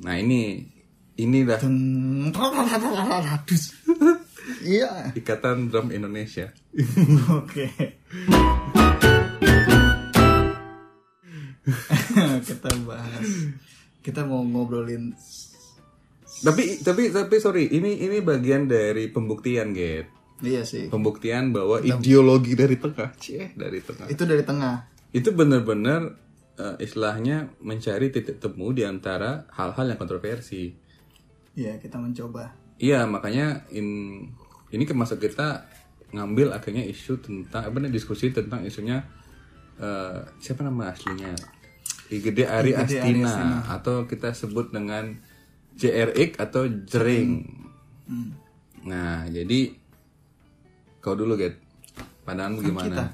Nah ini ini dah Dus. Iya. ikatan drum Indonesia. Oke. kita bahas. Kita mau ngobrolin Tapi tapi tapi sorry ini ini bagian dari pembuktian Get. Iya sih. Pembuktian bahwa ideologi dari tengah, cie dari tengah. Itu dari tengah. Itu benar-benar eh, istilahnya mencari titik temu di antara hal-hal yang kontroversi. Iya, kita mencoba. Iya makanya in, ini kemasuk kita ngambil akhirnya isu tentang apa nih diskusi tentang isunya eh, siapa nama aslinya Ari Igede Ari Astina atau kita sebut dengan JRX atau Jering. Hmm. Nah jadi kau dulu get pandanganmu Kita. gimana?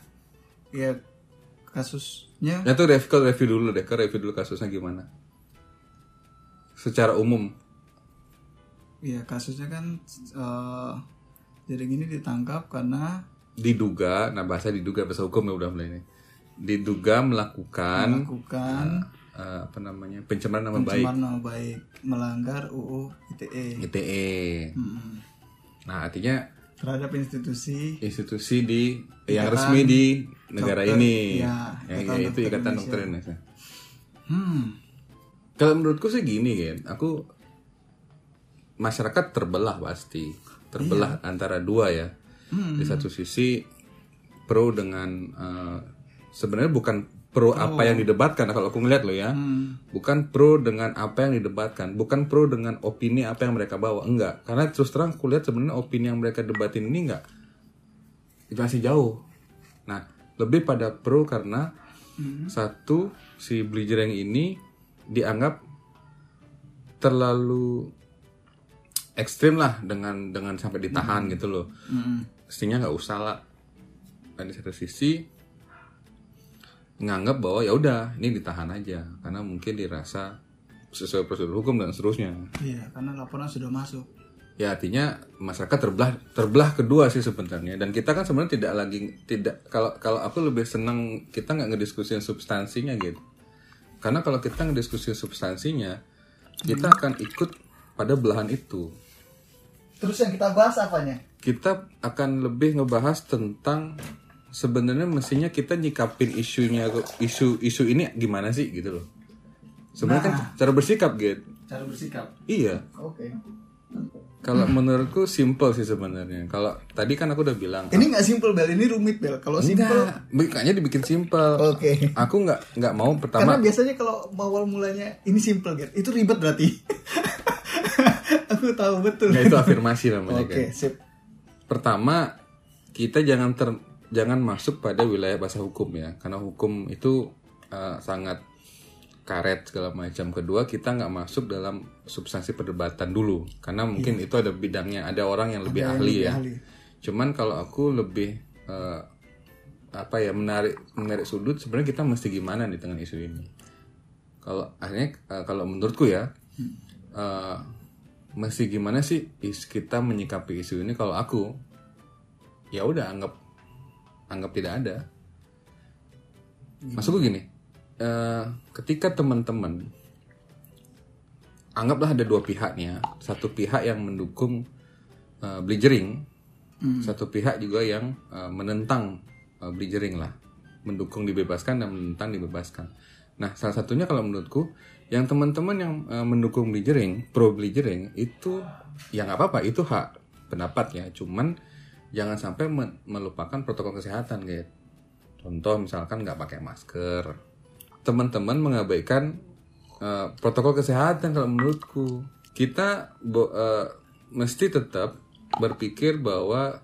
Kasusnya Ya tuh review, review dulu deh, kau review dulu kasusnya gimana? Secara umum. Iya, kasusnya kan eh jadi gini ditangkap karena diduga, nah bahasa diduga bahasa hukum ya udah mulai ini. Diduga melakukan melakukan eh, apa namanya pencemaran nama baik pencemaran nama baik, melanggar UU ITE ITE. Hmm. Nah artinya terhadap institusi institusi di yang resmi di negara Dokter, ini, ya, yang Ikatan ya, itu ikatan Indonesia. dokter Indonesia. Hmm. Kalau menurutku sih gini kan, aku masyarakat terbelah pasti, terbelah antara dua ya. Di satu sisi pro dengan eh, sebenarnya bukan pro apa yang didebatkan kalau aku ngeliat lo ya, bukan pro dengan apa yang didebatkan, bukan pro dengan opini apa yang mereka bawa, enggak. Karena terus terang aku lihat sebenarnya opini yang mereka debatin ini enggak itu masih jauh. Nah, lebih pada pro karena satu si Blijereng ini dianggap terlalu ekstrim lah dengan dengan sampai ditahan gitu loh. Mestinya nggak usah lah. Dan di satu sisi nganggap bahwa ya udah ini ditahan aja karena mungkin dirasa sesuai prosedur hukum dan seterusnya. Iya, karena laporan sudah masuk. Ya artinya masyarakat terbelah terbelah kedua sih sebenarnya. Dan kita kan sebenarnya tidak lagi tidak kalau kalau aku lebih senang kita nggak ngediskusin substansinya gitu. Karena kalau kita ngediskusin substansinya kita akan ikut pada belahan itu. Terus yang kita bahas apanya? kita akan lebih ngebahas tentang sebenarnya mestinya kita nyikapin isunya isu isu ini gimana sih gitu loh. Sebenarnya kan cara bersikap gitu Cara bersikap. iya. Oke. Kalau menurutku simple sih sebenarnya kalau tadi kan aku udah bilang Ini nggak simple bel, ini rumit bel. Kalau simple, makanya dibikin simple. oke. Aku nggak nggak mau Karena pertama. biasanya kalau awal mulanya ini simple gitu, itu ribet berarti. Aku tahu betul. Ya itu afirmasi namanya Oke, kan. sip. Pertama kita jangan ter jangan masuk pada wilayah bahasa hukum ya, karena hukum itu eh, sangat karet segala macam. Kedua kita nggak masuk dalam substansi perdebatan dulu, karena mungkin itu ada bidangnya, ada orang yang lebih ahli lebih ya. ahli. Cuman kalau aku lebih eh, apa ya menarik menarik sudut sebenarnya kita mesti gimana nih dengan isu ini. Kalau akhirnya eh, kalau menurutku ya eh, mesti gimana sih is kita menyikapi isu ini kalau aku ya udah anggap anggap tidak ada. Maksudku gini, eh, ketika teman-teman anggaplah ada dua pihak nih ya, satu pihak yang mendukung eh, Blijering, satu pihak juga yang eh, menentang uh, lah, mendukung dibebaskan dan menentang dibebaskan. Nah, salah satunya kalau menurutku, yang teman-teman yang eh, mendukung Blijering, pro Blijering itu ya nggak apa-apa, itu hak pendapat ya. Cuman jangan sampai melupakan protokol kesehatan, gitu. Contoh misalkan nggak pakai masker, teman-teman mengabaikan eh, protokol kesehatan kalau menurutku. Kita bo- eh, mesti tetap berpikir bahwa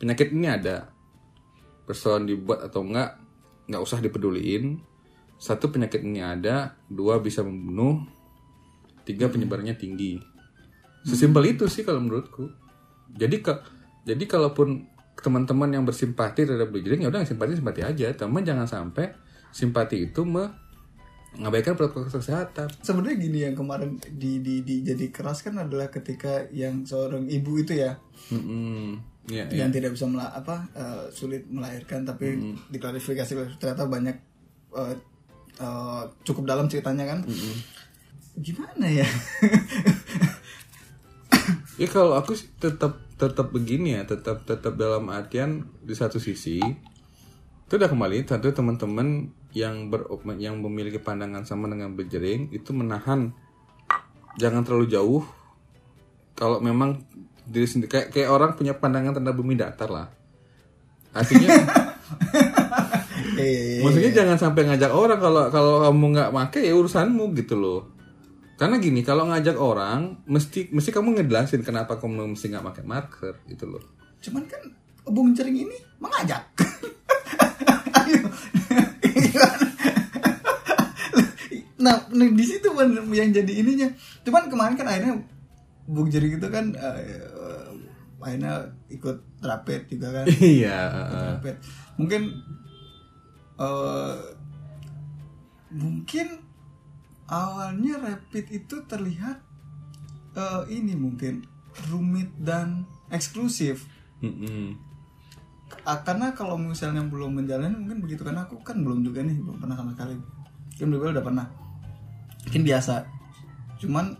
penyakit ini ada. Persoalan dibuat atau enggak nggak usah dipeduliin. Satu penyakit ini ada. Dua bisa membunuh. Tiga penyebarannya tinggi. Sesimpel itu sih kalau menurutku. Jadi ke jadi kalaupun teman-teman yang bersimpati terhadap Blijering ya udah simpati simpati aja. Teman jangan sampai simpati itu mengabaikan protokol kesehatan. Sebenarnya gini yang kemarin di, di, di jadi keras kan adalah ketika yang seorang ibu itu ya Mm-mm. Iya, iya. yang tidak bisa mela apa eh, sulit melahirkan tapi diklarifikasi ternyata banyak eh, eh, cukup dalam ceritanya kan. Gimana ya? Ya kalau aku sih tetap tetap begini ya, tetap tetap dalam artian di satu sisi itu udah kembali tentu teman-teman yang ber yang memiliki pandangan sama dengan bejering itu menahan. Jangan terlalu jauh. Kalau memang diri sendiri kayak, kayak orang punya pandangan tentang bumi datar lah. Artinya maksudnya jangan sampai ngajak orang kalau kalau kamu nggak make ya urusanmu gitu loh. Karena gini kalau ngajak orang mesti mesti kamu ngejelasin kenapa kamu mesti nggak pakai marker gitu loh. Cuman kan bung jering ini mengajak nah di situ kan yang jadi ininya. Cuman kemarin kan akhirnya bung jering itu kan eh, akhirnya ikut rapid juga kan. Iya mungkin eh mungkin awalnya rapid itu terlihat eh, ini mungkin rumit dan eksklusif. Mm-mm. Ah, karena kalau misalnya belum menjalani mungkin begitu karena aku kan belum juga nih belum pernah sama sekali. Kan udah pernah mungkin biasa. Cuman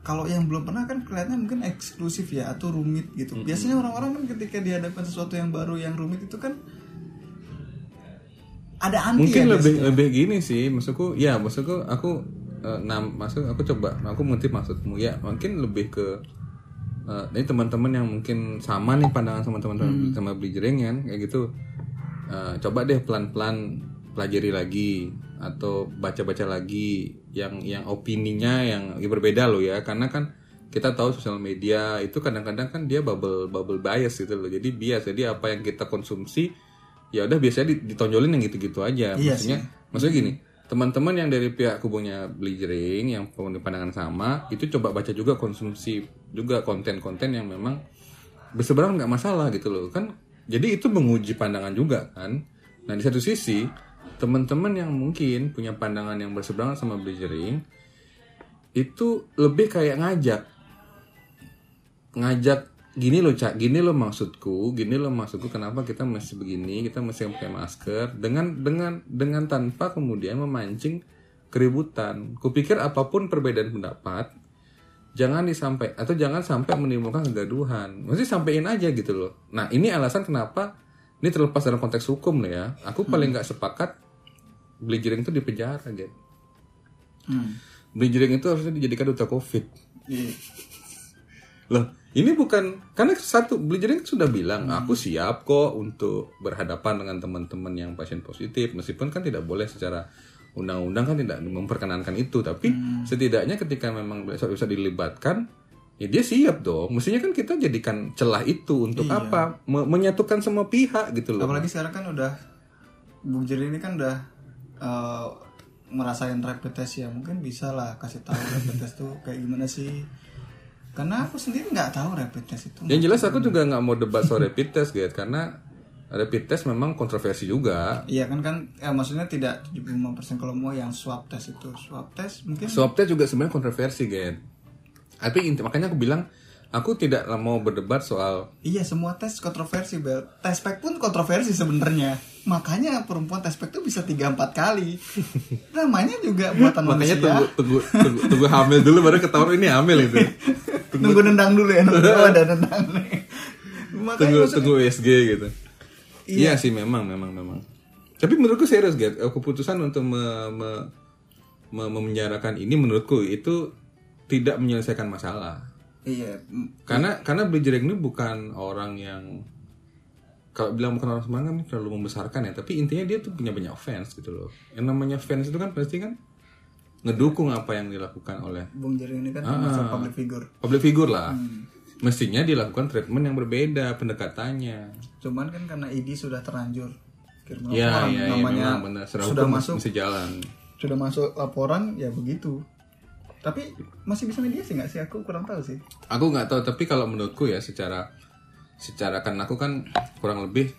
kalau yang belum pernah kan kelihatannya mungkin eksklusif ya atau rumit gitu. Biasanya orang-orang kan ketika dihadapkan sesuatu yang baru yang rumit itu kan ada anti mungkin ya lebih biasanya. lebih gini sih maksudku ya maksudku aku nam maksud aku coba aku mengerti maksudmu. Ya mungkin lebih ke eh, ini teman-teman yang mungkin sama nih pandangan sama teman-teman sama beli kan kayak gitu. Eh, coba deh pelan-pelan pelajari lagi atau baca-baca lagi yang yang opininya yang ya berbeda loh ya. Karena kan kita tahu sosial media itu kadang-kadang kan dia bubble bubble bias gitu loh. Jadi bias. Jadi apa yang kita konsumsi ya udah biasanya di- ditonjolin yang gitu-gitu aja. Iya maksudnya maksudnya gini teman-teman yang dari pihak kubunya Bleachering yang punya pandangan sama itu coba baca juga konsumsi juga konten-konten yang memang berseberangan nggak masalah gitu loh. Kan jadi itu menguji pandangan juga kan. Nah di satu sisi teman-teman yang mungkin punya pandangan yang berseberangan sama Bleachering itu lebih kayak ngajak. Ngajak gini loh cak gini loh maksudku gini loh maksudku kenapa kita mesti begini kita mesti pakai masker? Dengan dengan dengan tanpa kemudian memancing keributan. Kupikir apa pun perbedaan pendapat jangan disampai atau jangan sampai menimbulkan kegaduhan. Mesti sampein aja gitu loh. Nah ini alasan kenapa ini terlepas dalam konteks hukum loh ya. Aku paling nggak sepakat Bleachering itu di penjara gitu Hmm. Bleachering itu harusnya dijadikan duta covid. Iya. Loh, ini bukan karena satu Bleachering sudah bilang aku siap kok untuk berhadapan dengan teman-teman yang pasien positif. Meskipun kan tidak boleh secara undang-undang kan tidak memperkenankan itu tapi setidaknya ketika memang bisa dilibatkan ya dia siap dong. Mestinya kan kita jadikan celah itu untuk apa? Me- menyatukan semua pihak gitu loh. Apalagi sekarang kan udah bung jering ini kan udah eh, merasain rapid test ya. Mungkin bisa lah kasih tahu rapid test tuh kayak gimana sih. Karena aku sendiri nggak tahu rapid test itu yang jelas aku juga nggak mau debat soal rapid test gitu karena rapid test memang kontroversi juga. Iya kan kan ya maksudnya tidak 75% kalau mau yang swab test itu. Swab test mungkin Swab test juga sebenarnya kontroversi, Gen. Tapi inti makanya aku bilang aku tidak mau berdebat soal iya semua tes kontroversi bel tes pack pun kontroversi sebenarnya makanya perempuan tes pack tuh bisa 3 4 kali namanya juga buatan makanya manusia tunggu, tunggu tunggu tunggu hamil dulu baru ketahuan ini hamil itu. nunggu nendang dulu ya nunggu oh, ada nendang nih makanya tunggu maksudnya- tunggu USG gitu. Iya. sih memang memang memang. Tapi menurutku serius, Get. Keputusan untuk me, me- me- memenjarakan ini menurutku itu tidak menyelesaikan masalah. iya Karena karena Bleachering ini bukan orang yang kalau bilang bukan orang sembarangan ini terlalu membesarkan ya, tapi intinya dia tuh punya banyak fans gitu loh. Yang namanya fans itu kan pasti kan ngedukung apa yang dilakukan oleh Bung Jering ini kan termasuk public figure public figure lah. Mestinya dilakukan treatment yang berbeda pendekatannya. cuman kan karena ID sudah terlanjur kirim Ya, laporan, ya, ya, namanya memang benar. Secara sudah masuk mesti jalan. sudah masuk laporan ya begitu tapi masih bisa mediasi nggak sih? Aku kurang tahu sih. Aku nggak tahu, tapi kalau menurutku ya secara secara kan aku kan kurang lebih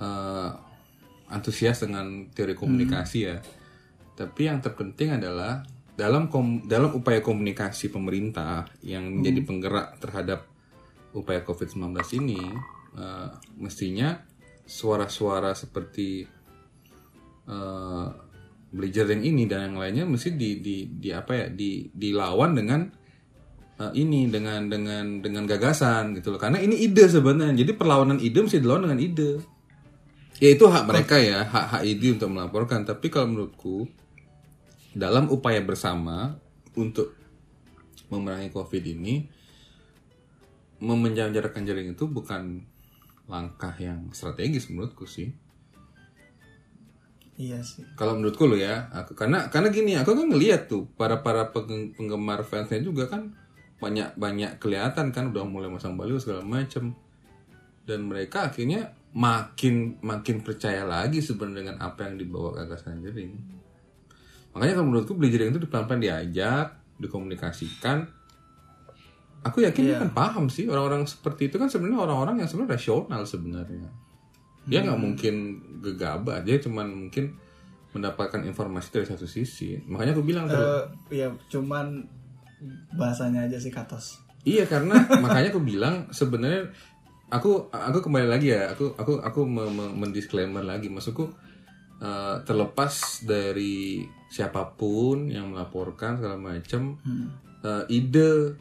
eh, antusias dengan teori komunikasi ya. Tapi yang terpenting adalah dalam kom- dalam upaya komunikasi pemerintah yang menjadi penggerak terhadap upaya COVID-19 ini eh, mestinya suara-suara seperti eh, Blizzarding ini dan yang lainnya mesti di di, di apa ya di dilawan dengan uh, ini dengan dengan dengan gagasan gitu loh. Karena ini ide sebenarnya. Jadi perlawanan ide mesti dilawan dengan ide. Ya itu hak mereka ya hak hak ide untuk melaporkan. Tapi kalau menurutku dalam upaya bersama untuk memerangi covid ini memenjarakan jaring itu bukan langkah yang strategis menurutku sih iya sih. Kalau menurutku lo ya aku karena karena gini aku kan ngelihat tuh para para peng- penggemar fansnya juga kan banyak banyak kelihatan kan udah mulai masang baliho segala macem. Dan mereka akhirnya makin makin percaya lagi sebenarnya dengan apa yang dibawa gagasan jering makanya kalau menurutku beli jering itu pelan-pelan diajak dikomunikasikan. Aku yakin dia kan paham sih orang-orang seperti itu kan sebenarnya orang-orang yang sebenarnya rasional sebenarnya dia nggak mungkin gegabah dia cuman mungkin mendapatkan informasi dari satu sisi. Makanya aku bilang Eh, ya cuman bahasanya aja sih katos. Iya karena makanya aku bilang sebenarnya aku aku kembali lagi ya aku aku aku me- me- mendisclaimer lagi. Maksudku eh, terlepas dari siapa pun yang melaporkan segala macam eh, ide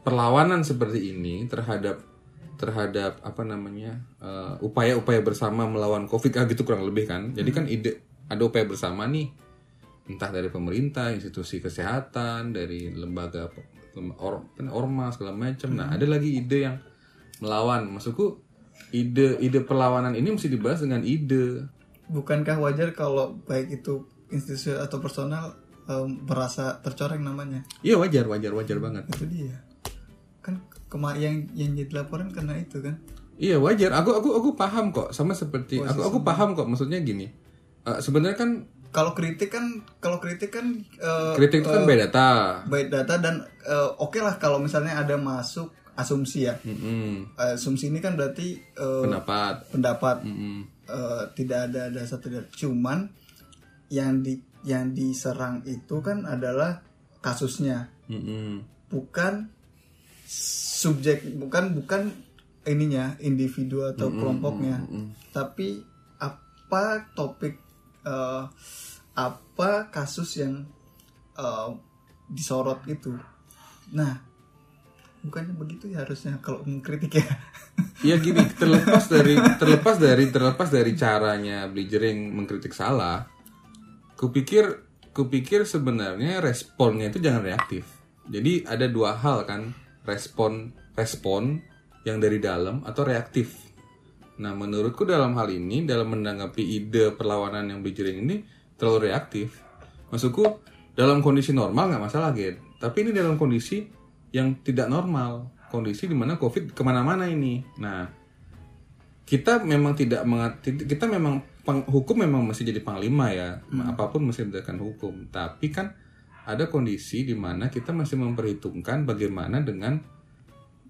perlawanan seperti ini terhadap terhadap apa namanya eh, upaya-upaya bersama melawan covid. Ah gitu kurang lebih kan. Jadi kan ide ada upaya bersama nih. Entah dari pemerintah institusi kesehatan dari lembaga or, ormas segala macam. Nah ada lagi ide yang melawan. Maksudku ide ide perlawanan ini mesti dibahas dengan ide. Bukankah wajar kalau baik itu institusi atau personal em, merasa tercoreng namanya? Iya wajar wajar wajar banget. Itu dia. Kan kema yang yang jadi laporan karena itu kan Iya wajar. Aku aku aku paham kok. Sama seperti aku aku paham kok. Maksudnya gini. Eh, sebenarnya kan kalau kritik kan kalau kritik kan eh, kritik itu kan by data. by data dan eh, oke lah kalau misalnya ada masuk asumsi ya Mm-mm. asumsi ini kan berarti eh, Pendapat. pendapat Mm-mm. eh, tidak ada dasar tidak cuman yang di yang diserang itu kan adalah kasusnya Mm-mm. bukan subjek bukan bukan ininya individu atau kelompoknya. tapi apa topik eh, apa kasus yang eh, disorot itu? Nah bukannya begitu ya harusnya kalau mengkritik ya? Ya gini, terlepas dari terlepas dari terlepas dari caranya Blizzering mengkritik salah, kupikir kupikir sebenarnya responnya itu jangan reaktif. Jadi ada dua hal kan, respon respon yang dari dalam atau reaktif. Nah, menurutku dalam hal ini dalam menanggapi ide perlawanan yang Blizzering ini terlalu reaktif. Maksudku dalam kondisi normal nggak masalah, Gen. Tapi ini dalam kondisi yang tidak normal, kondisi di mana COVID ke mana-mana ini. Nah, kita memang tidak mengat, kita memang peng- hukum memang masih jadi panglima ya, apa pun mesti berdasarkan hukum. Tapi kan ada kondisi di mana kita masih memperhitungkan bagaimana dengan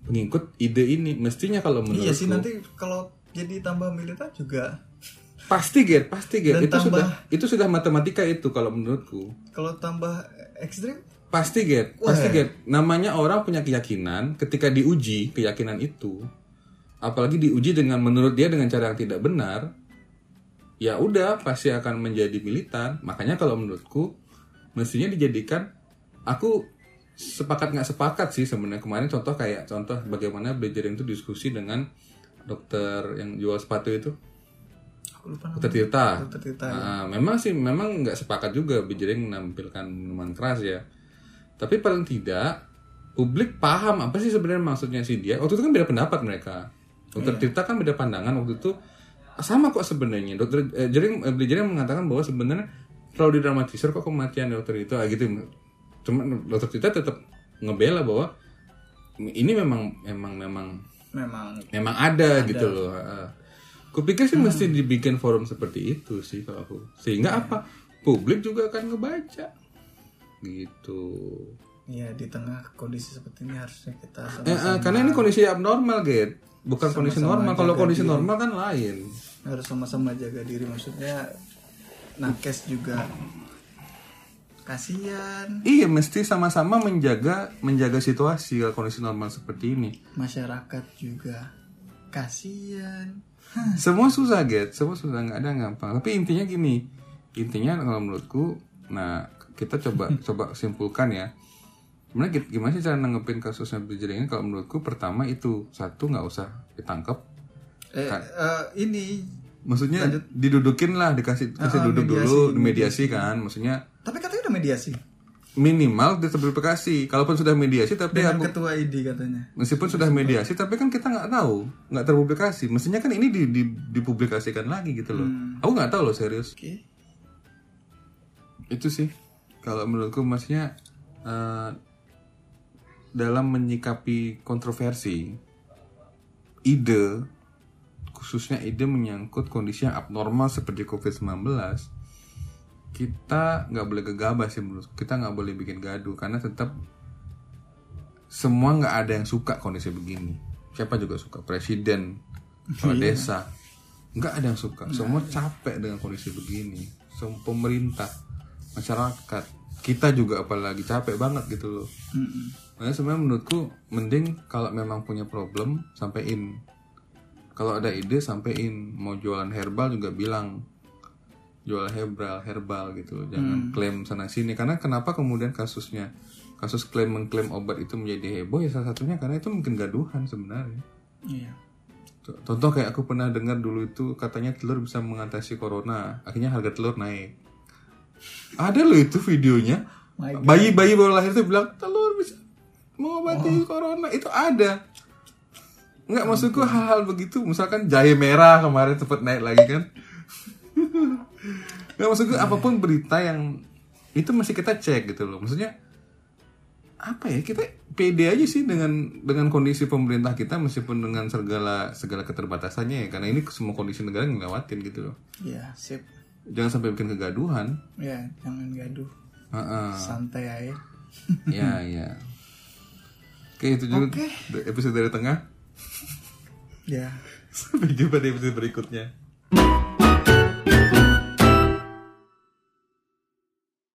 pengikut ide ini. Mestinya kalau menurutku iya sih nanti kalau jadi tambah militer juga pasti get, pasti get. Itu tambah- sudah itu sudah matematika itu kalau menurutku. kalau tambah ekstrim Pasti get, pasti get. Namanya orang punya keyakinan ketika diuji keyakinan itu, apalagi diuji dengan menurut dia dengan cara yang tidak benar, ya udah pasti akan menjadi militan. Makanya kalau menurutku mestinya dijadikan aku sepakat nggak sepakat sih sebenarnya kemarin contoh kayak contoh bagaimana Belajaring itu diskusi dengan dokter yang jual sepatu itu lupa Dokter Tirta. Dokter Tirta, Nah, memang sih memang nggak sepakat juga Bejering menampilkan minuman keras ya. Tapi paling tidak publik paham apa sih sebenarnya maksudnya si dia. Waktu itu kan beda pendapat mereka. Dokter Tirta kan beda pandangan waktu itu sama kok sebenarnya. Dokter eh, Jering eh, Bejering mengatakan bahwa sebenarnya terlalu didramatisir kok kematian dokter itu ah, gitu. Cuma dokter Tirta tetap ngebela bahwa ini memang memang memang memang memang ada, gitu loh. Heeh. Kupikir sih mesti dibikin forum seperti itu sih kalau aku. Sehingga apa? Publik juga akan ngebaca. Gitu. ya di tengah kondisi seperti ini harusnya kita sama- Eh, eh, karena ini kondisi abnormal, Get. Bukan kondisi normal. Kalau kondisi diri. normal kan lain. harus sama-sama jaga diri maksudnya nakes juga. Kasihan Iya, mesti sama-sama menjaga menjaga situasi kondisi normal seperti ini. masyarakat juga. Kasihan Semua susah, Get. Semua susah, nggak ada yang gampang. Tapi intinya gini, intinya kalau menurutku nah kita coba coba simpulkan ya. Sebenarnya gi- gimana sih cara nanggepin kasusnya Bridgering ini? Kalau menurutku pertama itu satu nggak usah ditangkap Eh, eh, ini maksudnya didudukin lah dikasih kasih Ah, duduk mediasi, dulu mediasi. kan maksudnya tapi katanya udah mediasi? Minimal diverifikasi kalaupun sudah mediasi tapi dengan aku ketua ID katanya. meskipun sudah mediasi tapi kan kita nggak tahu nggak terpublikasi. Mestinya kan ini di, di- dipublikasikan lagi gitu loh. Aku nggak tahu loh serius. Oke. itu sih kalau menurutku maksudnya eh, dalam menyikapi kontroversi ide khususnya ide menyangkut kondisi yang abnormal seperti COVID-19 kita nggak boleh gegabah sih menurut kita nggak boleh bikin gaduh karena tetap semua nggak ada yang suka kondisi begini. Siapa juga suka? Presiden kepala desa. Nggak ada yang suka. Semua capek dengan kondisi begini. Semua pemerintah masyarakat kita juga apalagi capek banget gitu loh. Makanya sebenarnya menurutku mending kalau memang punya problem sampein. Kalau ada ide sampein. Mau jualan herbal juga bilang jual herbal herbal gitu loh. Jangan klaim sana sini karena kenapa kemudian kasusnya kasus klaim mengklaim obat itu menjadi heboh ya salah satunya karena itu mungkin gaduhan sebenarnya. Iya. Contoh kayak aku pernah dengar dulu itu katanya telur bisa mengatasi corona, akhirnya harga telur naik. Ada loh itu videonya. Bayi-bayi baru lahir itu bilang telur bisa mengobati corona. Itu ada. Enggak maksudku hal-hal begitu, misalkan jahe merah kemarin sempat naik lagi kan. Enggak maksudku apa pun berita yang itu masih kita cek gitu loh. Maksudnya apa ya kita pede aja sih dengan dengan kondisi pemerintah kita meskipun dengan segala segala keterbatasannya ya karena ini semua kondisi negara ngelewatin gitu loh Iya, sip. jangan sampai bikin kegaduhan Ya, jangan gaduh. Heeh. Santai aja. ya ya oke itu dulu Oke. episode dari tengah Ya. sampai jumpa di episode berikutnya